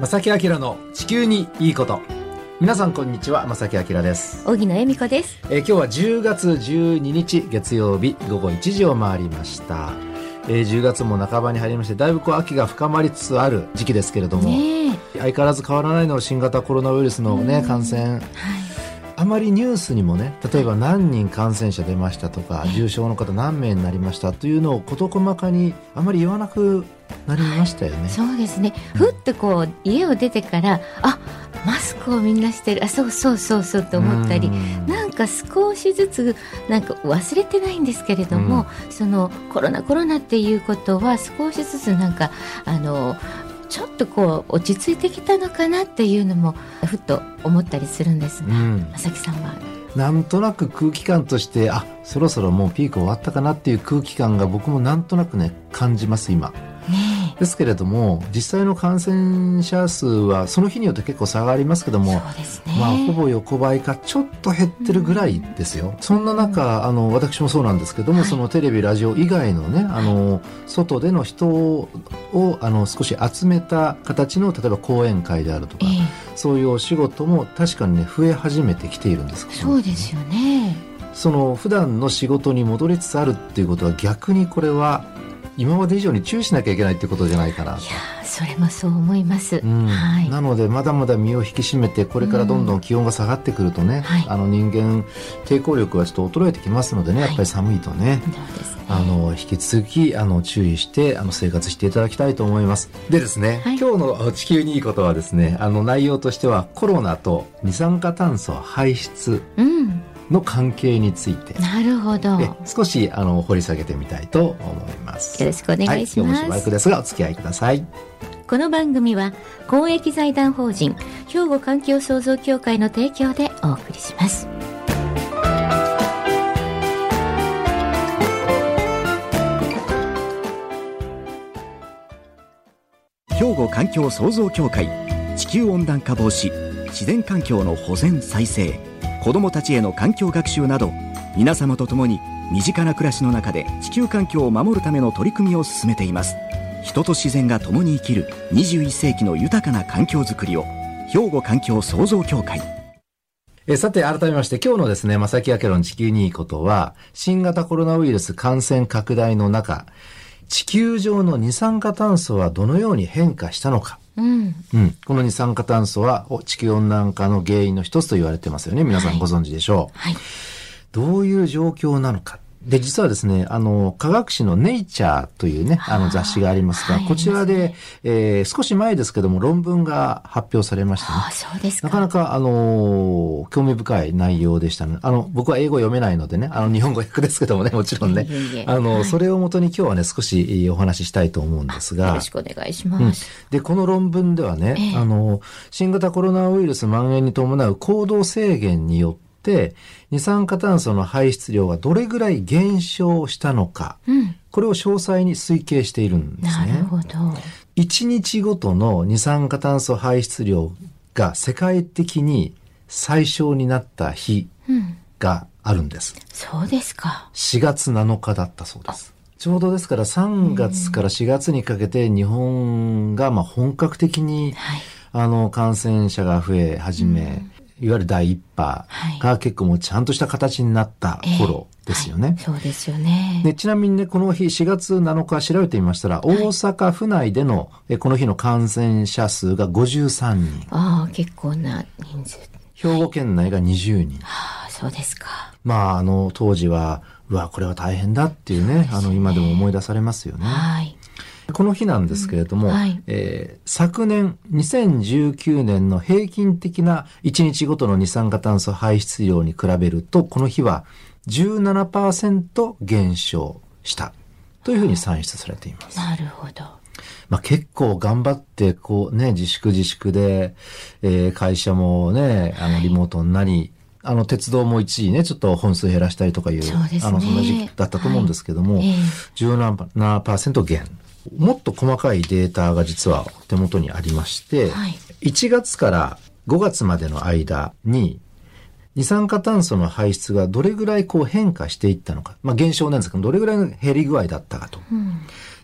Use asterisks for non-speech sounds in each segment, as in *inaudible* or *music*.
正木明の地球にいいこと。皆さんこんにちは正木明です。荻野恵美子です、えー、今日は10月12日月曜日午後1時を回りました、えー、10月も半ばに入りましてだいぶこう秋が深まりつつある時期ですけれども、ね相変わらず変わらないのは新型コロナウイルスのね感染。はい。あまりニュースにもね例えば何人感染者出ましたとか重症の方何名になりましたというのを事細かにあまり言わなくなりましたよね。そうですね。ふってこう家を出てからあマスクをみんなしてる。あそうそうそうそうと思ったりうん。なんか少しずつなんか忘れてないんですけれども、そのコロナコロナっていうことは少しずつなんかあのちょっとこう落ち着いてきたのかなっていうのもふっと思ったりするんですが、うん。まさんは？なんとなく空気感としてあそろそろもうピーク終わったかなっていう空気感が僕もなんとなくね感じます今。ねですけれども実際の感染者数はその日によって結構差がありますけどえもね、まあ、ほぼ横ばいかちょっと減ってるぐらいですよ。そんな中、あの、私もそうなんですけども、はい。そのテレビ、ラジオ以外のね、あの、外での人を、あの、少し集めた形の、例えば講演会であるとかえ、え。そういうお仕事も確かにね、増え始めてきているんですけどそうですよね。その、普段の仕事に戻りつつあるっていうことは逆にこれは、今まで以上に注意しなきゃいけないってことじゃないかな。いやーそれもそう思います。うんはい。なのでまだまだ身を引き締めてこれからどんどん気温が下がってくるとね、はいあの人間抵抗力がちょっと衰えてきますのでね、はいやっぱり寒いとね、ね。あの引き続きあの注意してあの生活していただきたいと思いますでですね、はい今日の地球にいいことはですねあの内容としてはコロナと二酸化炭素排出うん。の関係についてなるほど。少しあの掘り下げてみたいと思いますろしくお願いします。はい、今日もしばらくですがお付き合いくださいこの番組は公益財団法人兵庫環境創造協会の提供でお送りします。兵庫環境創造協会地球温暖化防止自然環境の保全再生子どもたちへの環境学習など皆様と共に身近な暮らしの中で地球環境を守るための取り組みを進めています人と自然が共に生きる21世紀の豊かな環境づくりを兵庫環境創造協会えさて、改めまして、今日のですね、正木明の地球にいいことは、新型コロナウイルス感染拡大の中、地球上の二酸化炭素はどのように変化したのか。うん。うん。この二酸化炭素はお地球温暖化の原因の一つと言われてますよね。皆さんご存知でしょう。はい。どういう状況なのか。で、実はですね、あの、科学誌のネイチャーというね、あの雑誌がありますが、はいこちらで、えー少し前ですけども、論文が発表されましたねあ。あ、そうですか。なかなか、あのー興味深い内容でしたね。あの、僕は英語読めないのでね、あの、日本語訳ですけどもね、もちろんね。いえいえあの、はいそれをもとに今日はね、少しお話ししたいと思うんですがよろし。くお願いしうんます。で、この論文ではね、ええあの、新型コロナウイルス蔓延に伴う行動制限によって、二酸化炭素の排出量がどれぐらい減少したのか、うん。これを詳細に推計しているんですね。なるほど。1日ごとの二酸化炭素排出量が世界的に最小になった日うん。があるんです。そうですか。4月7日だったそうです。ちょうどですから3月から4月にかけて日本がまあ本格的にはい。あの感染者が増え始め、いわゆる第一波が結構もうちゃんとした形になった頃ですよね。はいそうですよね。でちなみにね、この日4月7日調べてみましたら、大阪府内での、えこの日の感染者数が53人。ああ、結構な人数。兵庫県内が20人。ああ、そうですか。まあ、あの、当時は、うわ、これは大変だっていうね、あの、今でも思い出されますよね。はい。この日なんですけれども、うんはいえー昨年2019年の平均的な1日ごとの二酸化炭素排出量に比べると、この日は17%減少したというふうに算出されています。なるほど。まあ、結構頑張って、こうね、自粛自粛で、えー会社もね、あの、リモートになり、あの、鉄道も一時ね、ちょっと本数減らしたりとかいう、そうねあの、そんな時期だったと思うんですけども、はいええ17%減。もっと細かいデータが実は手元にありまして、はい1月から5月までの間に、二酸化炭素の排出がどれぐらいこう変化していったのか、まあ減少なんですけど、どれぐらいの減り具合だったかと。うん。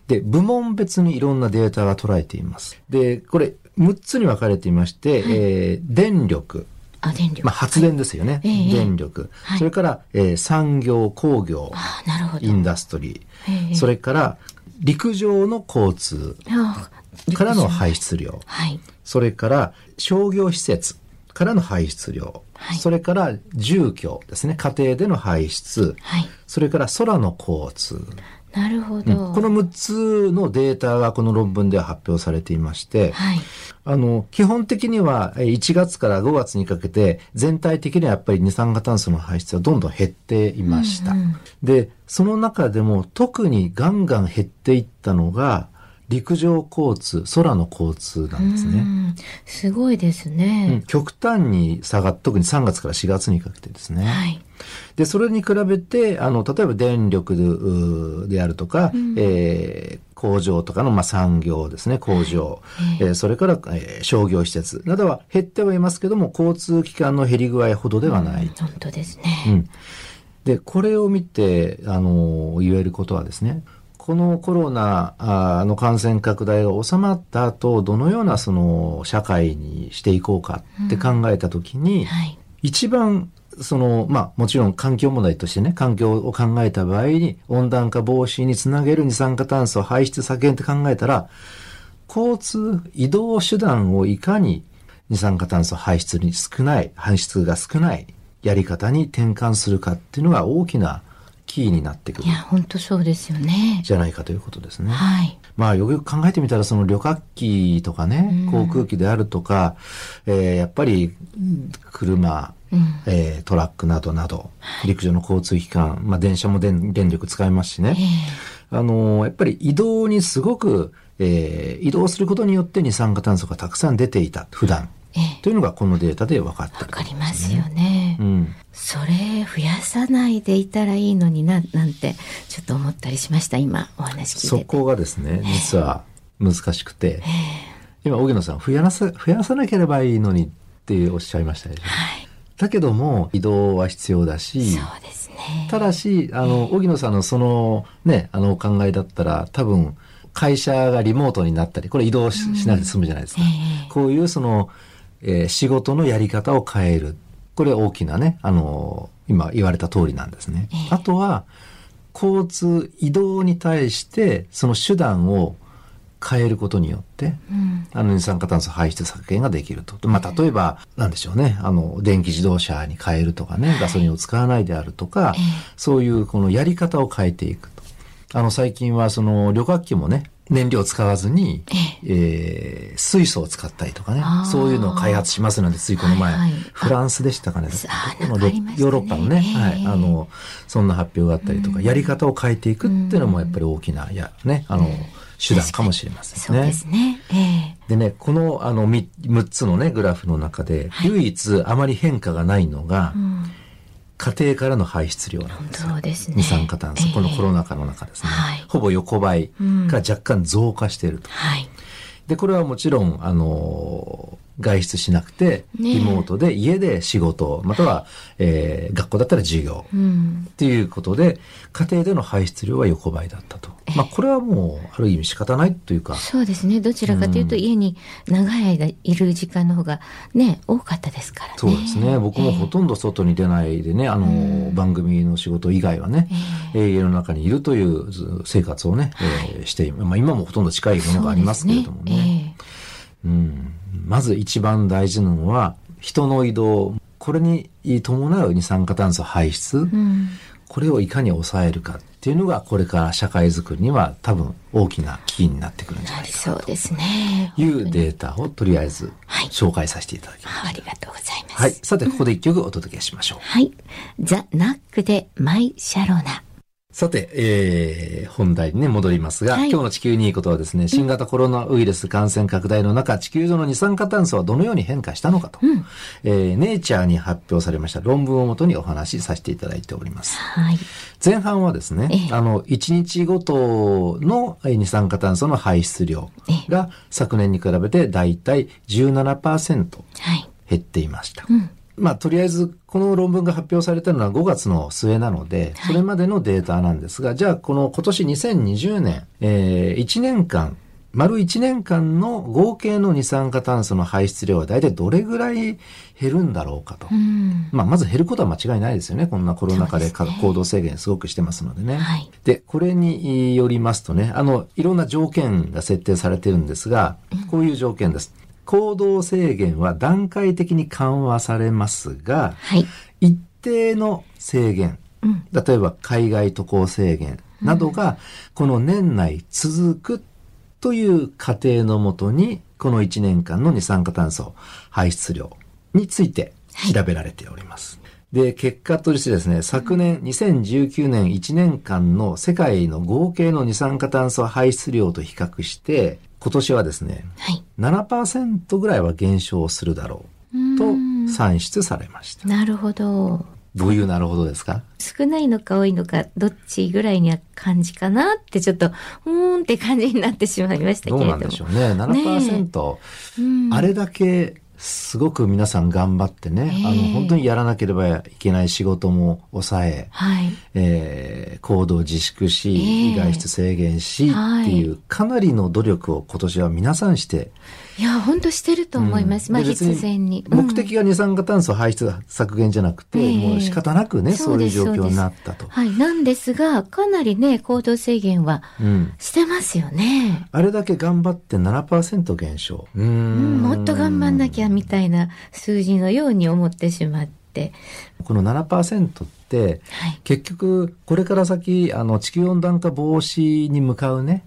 で、部門別にいろんなデータが捉えています。で、これ、6つに分かれていまして、えー電力、あ、電力。まあ、発電ですよね。ええ電力。はいそれから、えー産業、工業。インダストリえー。えそれから、陸上の交通あからの排出量。はい。それから、商業施設からの排出量。はいそれから、住居ですね。家庭での排出。はい。それから、空の交通。なるほうんど。この6つのデータがこの論文では発表されていまして、はい。あの、基本的にはえー1月から5月にかけて全体的にはやっぱり二酸化炭素の排出はどんどん減っていました。うんうんで、その中でも特にガンガン減っていったのが陸上交通、空の交通なんですね。うんすごいですうんね。極端に下がっ特に3月から4月にかけてですね。はい。で、それに比べて、あの、例えば電力であるとか、えー工場とかの、まあ、産業ですね、工場、えーそれから、えー商業施設などは減ってはいますけども、交通機関の減り具合ほどではない。本当ですうね。ん。で、これを見て、あの、言えることはですね、このコロナの感染拡大が収まった後、どのようなその社会にしていこうかって考えたときに、はい。一番そのまあもちろん環境問題としてね環境を考えた場合に温暖化防止につなげる二酸化炭素排出削減って考えたら交通移動手段をいかに二酸化炭素排出に少ない排出が少ないやり方に転換するかっていうのが大きなキーになってくるいや、本当そうですよね。じゃないかということですね。はい。まあよくよく考えてみたらその旅客機とかね、航空機であるとか、えーやっぱり車、うん。えートラックなどなど、陸上の交通機関、まあ電車も電電力使いますしね。あのーやっぱり移動にすごく、えー移動することによって二酸化炭素がたくさん出ていた、普段。ええ。というのがこのデータで分かったわかりますよね。うん。それ増やさないでいたらいいのにな、なんて、ちょっと思ったりしました、今、お話聞いてて。そこがですね、実は難しくて、今、荻野さん、増やさ、増やさなければいいのにっておっしゃいましたよね。はい。だけども、移動は必要だし、そうですね。ただし、あの、荻野さんのその、ね、あの、お考えだったら、多分、会社がリモートになったり、これ移動し,、しなくて済むじゃないですか。ええこういうその、えー仕事のやり方を変える。これ大きなね、あの、今言われた通りなんですね。ええあとは、交通、移動に対して、その手段を変えることによって、うん。あの二酸化炭素排出削減ができると。まあ、例えば、なんでしょうね。あの、電気自動車に変えるとかね、ガソリンを使わないであるとか、ええそういうこのやり方を変えていくと。あの、最近はその旅客機もね、燃料を使わずに、えー水素を使ったりとかね。そういうのを開発しますので、ついこの前、はいはい。フランスでしたかね。のね。ヨーロッパのね、ええ。はい、あの、そんな発表があったりとか、やり方を変えていくっていうのもやっぱり大きな、や、ね、あの、手段かもしれませんね。そうですね。ええ。でね、このあの 6, 6つのね、グラフの中で、唯一あまり変化がないのが、うん。家庭からの排出量なんですよ。すね二酸化炭素、ええこのコロナ禍の中ですね。はいほぼ横ばいうんから若干増加していると。はい。で、これはもちろん、あのー外出しなくて、リモートで家で仕事、または、えー学校だったら授業。うん。っていうことで、家庭での排出量は横ばいだったと。まあ、これはもう、ある意味仕方ないというか、そうですね。どちらかというと、家に長い間いる時間の方がね、多かったですからね。そうですね。僕もほとんど外に出ないでね、あの、番組の仕事以外はね、えー家の中にいるというず生活をね、えーして、まあ今もほとんど近いものがありますけれどもね。そうん、まず一番大事なのは、人の移動、これに伴う二酸化炭素排出、ええうん。これをいかに抑えるかっていうのが、これから社会づくりには多分大きなキーになってくるんじゃあないかりそうですね。というデータをとりあえずはい紹介させていただきます。ありがとうございます。はい。さて、ここで一曲お届けしましょう。はい。ザ・ナックでマイ・シャロナ。さて、えー、本題にね、戻りますが、はい今日の地球にいいことはですね、新型コロナウイルス感染拡大の中、地球上の二酸化炭素はどのように変化したのかと、うんえー、ネイチャーに発表されました論文をもとにお話しさせていただいております。はい。前半はですね、ええあの、1日ごとのえー二酸化炭素の排出量が昨年に比べてだいたい17%はい。減っていました。うん。まあ、とりあえず、この論文が発表されたのは5月の末なので、それまでのデータなんですが、じゃあ、この今年2020年、えー、1年間丸1年間の合計の二酸化炭素の排出量は大体どれぐらい減るんだろうかと。うんまあ、まず減ることは間違いないですよね。こんなコロナ禍で行動制限すごくしてますのでね。はいで、これによりますとね、あの、いろんな条件が設定されてるんですが、こういう条件です。行動制限は段階的に緩和されますが、はい。一定の制限、うん例えば海外渡航制限などが、この年内続くという過程のもとに、この1年間の二酸化炭素排出量について調べられております。で、結果としてですね、昨年2019年1年間の世界の合計の二酸化炭素排出量と比較して、今年はですね、はい。7%ぐらいは減少するだろうと算出されました。なるほど。どういうなるほどですか？少ないのか多いのか、どっちぐらいには感じかなって、ちょっと、うーんって感じになってしまいましたけれども。どうなんでしょうね。7%、うんあれだけすごく皆さん頑張ってね、ええあの本当にやらなければいけない仕事も抑え、はい。えー行動自粛し、ええ外出制限し、はいっていうかなりの努力を今年は皆さんして、いや、本当してると思います。まあ、うんで別必然に。うん目的が二酸化炭素排出削減じゃなくて、ええもう仕方なくね、そういう状況になったと。はい。なんですが、かなりね、行動制限はうんしてますよね。あれだけ頑張って7%減少。うーうんんもっと頑張んなきゃみたいな数字のように思ってしまって。この7%って、はい。結局、これから先、あの、地球温暖化防止に向かうね、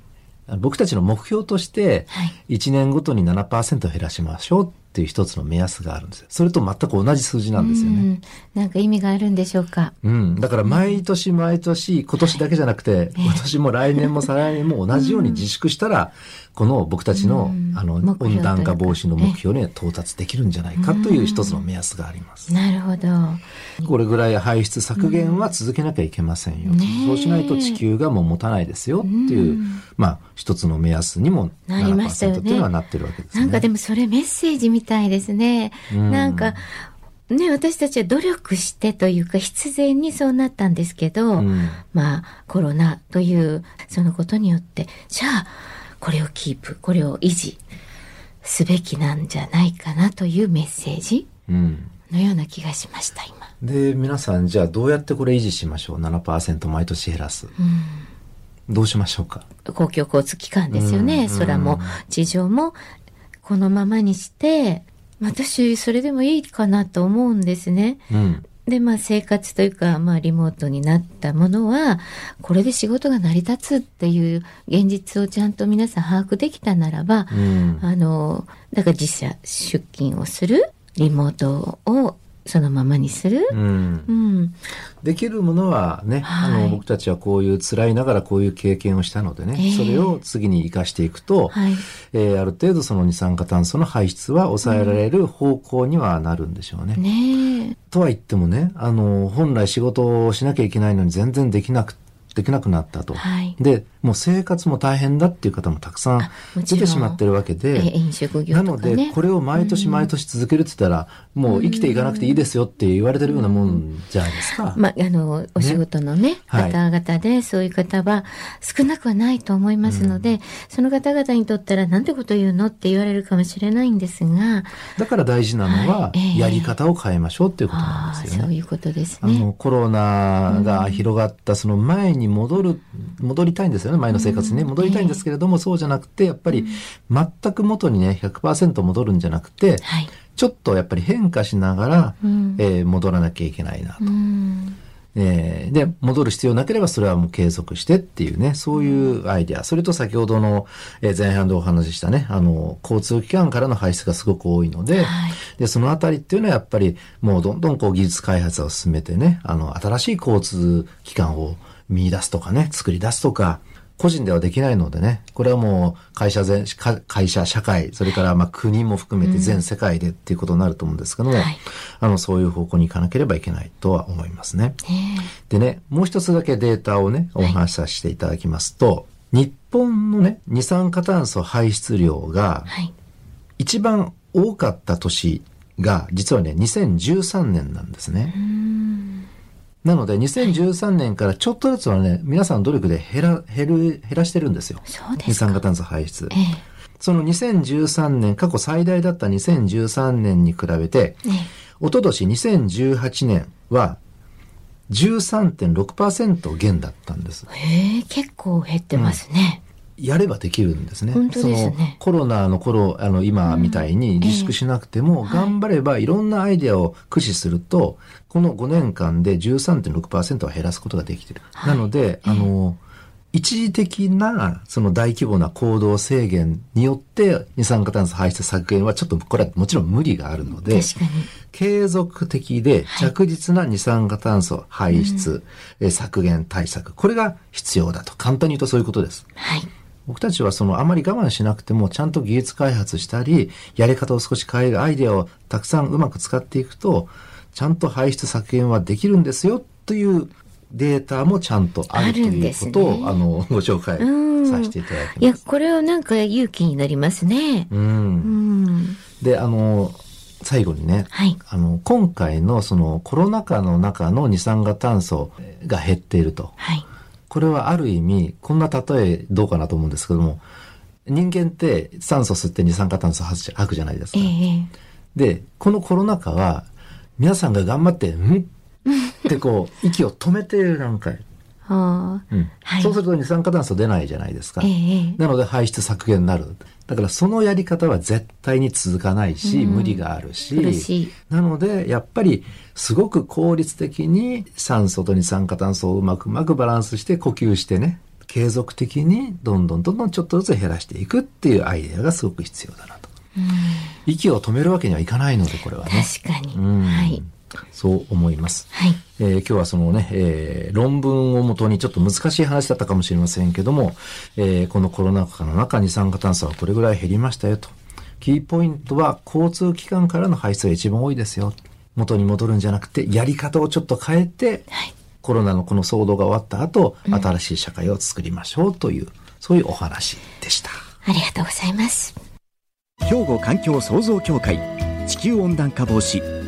僕たちの目標として、はい。1年ごとに7%減らしましょうっていう一つの目安があるんですよ。それと全く同じ数字なんですよね。うんなんか意味があるんでしょうか？うん。だから毎年毎年、今年だけじゃなくて、今年も来年も再来年も同じように自粛したら、この僕たちの、うんあの、温暖化防止の目標には到達できるんじゃないかという一つの目安があります。なるほど。これぐらい排出削減は続けなきゃいけませんよ。そうしないと地球がもう持たないですよっていう、まあ一つの目安にもなりましたよ7%ねっていうのはなってるわけですね。なんかでもそれメッセージみたいですね。うんなんか、ね、私たちは努力してというか必然にそうなったんですけど、うんまあコロナというそのことによって、じゃあこれをキープ、これを維持すべきなんじゃないかなというメッセージうんのような気がしました、今。で、皆さんじゃあどうやってこれ維持しましょう ?7% 毎年減らす。どうしましょうか？公共交通機関ですよね。うん空も地上もこのままにして、私それでもいいかなと思うんですね。うん。で、まあ生活というか、まあリモートになったものは、これで仕事が成り立つっていう現実をちゃんと皆さん把握できたならば、うん。あの、だから実社出勤をする、リモートをそのままにする？うんう。ん。できるものはね、はいあの、僕たちはこういう辛いながらこういう経験をしたのでね、ええそれを次に生かしていくと、はい。えーある程度その二酸化炭素の排出は抑えられる方向にはなるんでしょうね。ねえ。とは言ってもね、あの、本来仕事をしなきゃいけないのに全然できなく、できなくなったと。はい。で、もう生活も大変だっていう方もたくさん出てしまってるわけえで、飲食業なの。で、これを毎年毎年続けるって言ったら、もう生きていかなくていいですよって言われてるようなもんじゃないですか。まあ、あの、お仕事のね、はい。方々で、そういう方は少なくはないと思いますので、その方々にとったら、なんてこと言うのって言われるかもしれないんですが、だから大事なのはは、い。ええ。やり方を変えましょうっていうことなんですよね。そういうことですね。あの、コロナが広がったその前に戻る、戻りたいんですよね、前の生活にね。戻りたいんですけれども、そうじゃなくて、やっぱり全く元にね、100%戻るんじゃなくて、はい。ちょっとやっぱり変化しながら、うんえー戻らなきゃいけないなと。うん。えーで、戻る必要なければそれはもう継続してっていうね、そういうアイデア。それと先ほどの、えー前半でお話ししたね、あの、交通機関からの排出がすごく多いので、はいで、そのあたりっていうのはやっぱりもうどんどんこう技術開発を進めてね、あの、新しい交通機関を見出すとかね、作り出すとか、個人ではできないのでね、これはもう会社全、か会社、社会、それからまあ国も含めて全世界でっていうことになると思うんですけども、はいあの、そういう方向に行かなければいけないとは思いますね。ねでね、もう一つだけデータをね、お話しさせていただきますと、日本のね、二酸化炭素排出量が。一番多かった年が、実はね、2013年なんですね。なので、2013年からちょっとずつはね、皆さんの努力で減ら、減る、減らしてるんですよ。そうですか二酸化炭素排出。ええその2013年、過去最大だった2013年に比べて、ええ一昨年2018年は13.6%減だったんです。へえ結構減ってますね。やればできるんですね。そのコロナの頃、あの今みたいに自粛しなくても、頑張ればいろんなアイデアを駆使すると、この5年間で13.6%は減らすことができてる。はいなので、あの、一時的なその大規模な行動制限によって二酸化炭素排出削減はちょっとこれはもちろん無理があるので。継続的で着実な二酸化炭素排出、え削減対策、これが必要だと。簡単に言うとそういうことです。はい。僕たちはそのあまり我慢しなくてもちゃんと技術開発したり、やり方を少し変えるアイデアをたくさんうまく使っていくと、ちゃんと排出削減はできるんですよというデータもちゃんとあるということを、ねあの、ご紹介うんさせていただきいやます。これはなんか勇気になりますね。う。うんん。で、あの、最後にね、はい。あの、今回のそのコロナ禍の中の二酸化炭素が減っていると。はい。これはある意味、こんな例えどうかなと思うんですけども、人間って酸素吸って二酸化炭素吐くじゃないですかえ。えで、このコロナ禍は、皆さんが頑張って、んってこう、息を止めている段階。はいそうすると二酸化炭素出ないじゃないですか。ええなので排出削減になる。だからそのやり方は絶対に続かないし、うん無理があるし。なので、やっぱり、すごく効率的に酸素と二酸化炭素をうまくうまくバランスして呼吸してね、継続的にどんどんどんどんちょっとずつ減らしていくっていうアイデアがすごく必要だなと。うん。息を止めるわけにはいかないので、これはね。確かに。うんはい。そう思います。はい。えー今日はそのね、えー論文をもとにちょっと難しい話だったかもしれませんけども、えーこのコロナ禍の中二酸化炭素はこれぐらい減りましたよと。キーポイントは交通機関からの排出が一番多いですよ。元に戻るんじゃなくて、やり方をちょっと変えて、はい。コロナのこの騒動が終わった後、新しい社会を作りましょうという、そういうお話でした。ありがとうございます。兵庫環境創造協会地球温暖化防止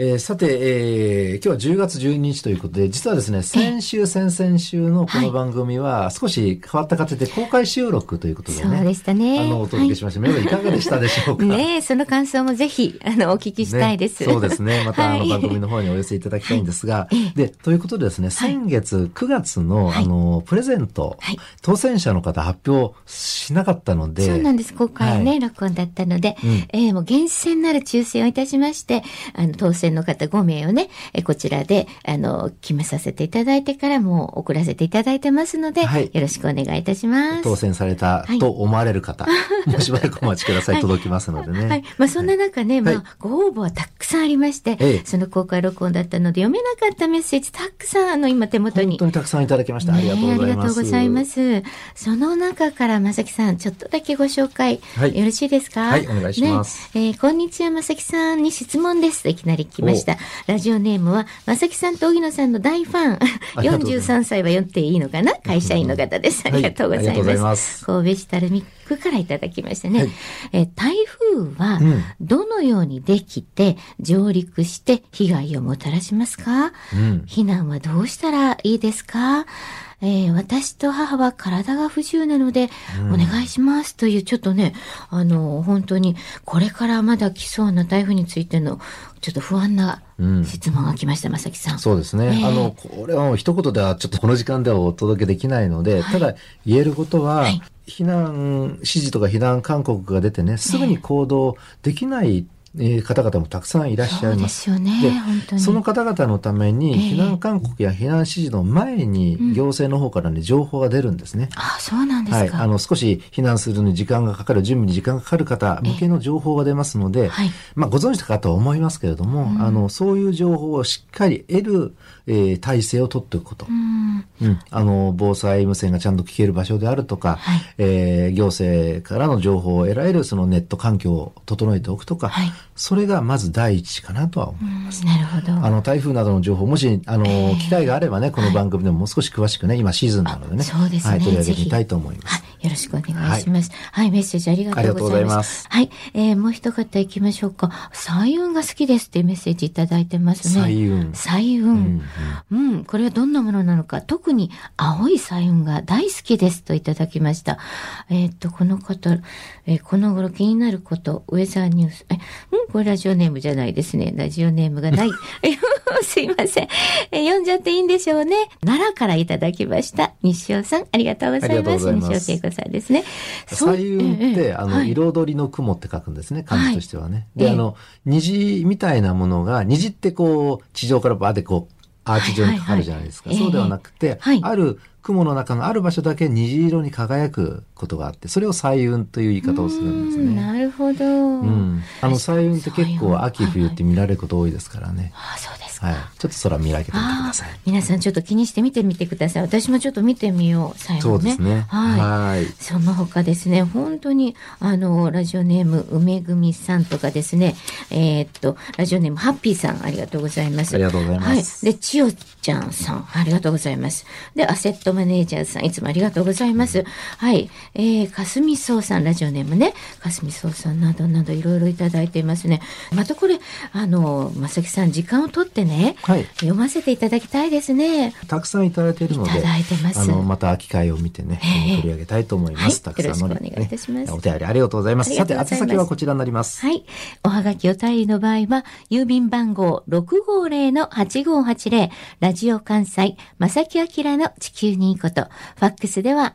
えーさて、えー今日は10月12日ということで、実はですね、先週、先々週のこの番組は少し変わった形で公開収録ということでね。そうでしたね。あの、お届けしました。皆さんいかがでしたでしょうか？*laughs* ねえ、その感想もぜひ、あの、お聞きしたいです。ねそうですね。*laughs* また、あの、はい番組の方にお寄せいただきたいんですが、はいで、ということでですね、先月9月の、はいあの、プレゼント、はい当選者の方発表しなかったので、そうなんです。公開ね、はい録音だったので、うんえーもう厳選なる抽選をいたしまして、あの、当選の方5名をね、えーこちらで、あの、決めさせていただいてからもう送らせていただいてますので、はいよろしくお願いいたします。当選されたと思われる方、も *laughs* うしばらくお待ちください。はい届きますのでね。はい。まあ、そんな中ね、まはいあ、ご応募はたくさんありまして、ええその公開録音だったので、読めなかったメッセージ、たくさん、あの、今手元に本当。にたくさんいただきました。ありがとうございます。ねありがとうございます。その中から、まさきさん、ちょっとだけご紹介、はいよろしいですか？はいお願いしますねえーこんにちは、まさきさんに質問です。いきなり来ました。ラジオネームは、まさきさんと荻野さんの大ファン。ありがとうございます43歳は読っていいのかな会社員の方です。ありがとうございはいありがとうございま。ますす神戸市垂水区からいただきましたね。はいえー台風はうん、どのようにできて、上陸して被害をもたらしますか？うん。避難はどうしたらいいですか？えー私と母は体が不自由なので、お願いしますという、ちょっとね、あの、本当に、これからまだ来そうな台風についての、ちょっと不安なうん。質問が来ました、まさきさん。そうですね。ええあの、これはもう一言ではちょっとこの時間ではお届けできないので、ただ言えることは、はい。避難指示とか避難勧告が出てね、すぐに行動できない、えー方々もたくさんいらっしそうでゃいます。すよね、で本当に。その方々のために、ええ避難勧告や避難指示の前にうん行政の方からね、情報が出るんですね。あ、そうなんですはい。か。あの、少し避難するのに時間がかかる、準備に時間がかかる方向けの情報が出ますので、はい。まあ、ご存知かとは思いますけれども、うんあの、そういう情報をしっかり得る、えー体制を取っておくこと。うん。うん。あの、防災無線がちゃんと聞ける場所であるとか、はいえー行政からの情報を得られるそのネット環境を整えておくとか、はいそれがまず第一かなとは思います。なるほど。あの、台風などの情報、もし、あの、機会があればね、この番組でももう少し詳しくね、今シーズンなのでね、そうですねはい、取り上げてみたいと思います。はい、よろしくお願いします。はい、メッセージありがとうございます。はい、えー、もう一方行きましょうか。彩雲が好きですってメッセージいただいてますね。彩雲彩雲。うんうん、これはどんなものなのか、特に青い彩雲が大好きですといただきました。えーっと、この方、えーこの頃気になること、ウェザーニュース、え、うん、これラジオネームじゃないですね。ラジオネームがない。*laughs* *laughs* すいません。えー読んじゃっていいんでしょうね。奈良からいただきました。西尾さん、ありがとうございます。ます西尾恵子さんですね。そう彩雲って、ええあの、はい彩りの雲って書くんですね、漢字としてはね。で、ええあの、虹みたいなものが、虹ってこう、地上からバーってこう、アーチ状にかかるじゃないですか。そうではなくて、はいある雲の中のある場所だけ虹色に輝くことがあって、それを彩雲という言い方をするんですうんね。なるほど。うん。あの、彩雲って結構秋冬って見られること多いですからね。あ、そうですか。はい。ちょっと空見上げてみてください。皆さんちょっと気にして見てみてください。私もちょっと見てみよう。最後ね。そうですね。はい。はい。その他ですね、本当に、あの、ラジオネーム、梅組さんとかですね、えーっと、ラジオネーム、ハッピーさん、ありがとうございます。ありがとうございますはい。で、千代ちゃんさん、ありがとうございます。で、アセットマネージャーさん、いつもありがとうございます。はい。えー、かすみそうさん、ラジオネームね、かすみそうさんなどなどいろいろいただいていますね。またこれ、あの、まさきさん、時間を取ってね、はい。読ませていただきたいですね。たくさんいただいているので、いただいてますあの、また機会を見てね、ええ取り上げたいと思います。はいたくさんの、よろしくお願いいたしますお便りありがとうございます。ありさて、宛先はこちらになります。はい。おはがきお便りの場合は、郵便番号650-8580、ラジオ関西、正木明の地球にいいこと。ファックスでは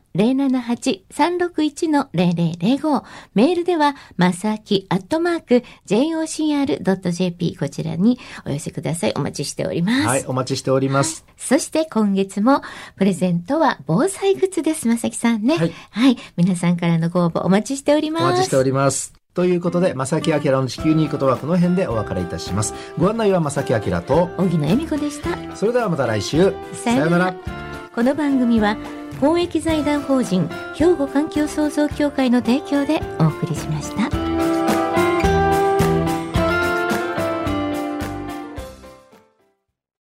078-361-0005。メールでは、まさきアットマーク、jocr.jp。こちらにお寄せください。お待ちしております。はい、お待ちしております。そして今月もプレゼントは防災グッズです。まさきさんね。はいはい。皆さんからのご応募お待ちしております。お待ちしております。ということで、正木明の地球にいいことはこの辺でお別れいたします。ご案内は正木明と、荻野恵美子でした。それではまた来週。さようならこの番組は公益財団法人兵庫環境創造協会の提供でお送りしました。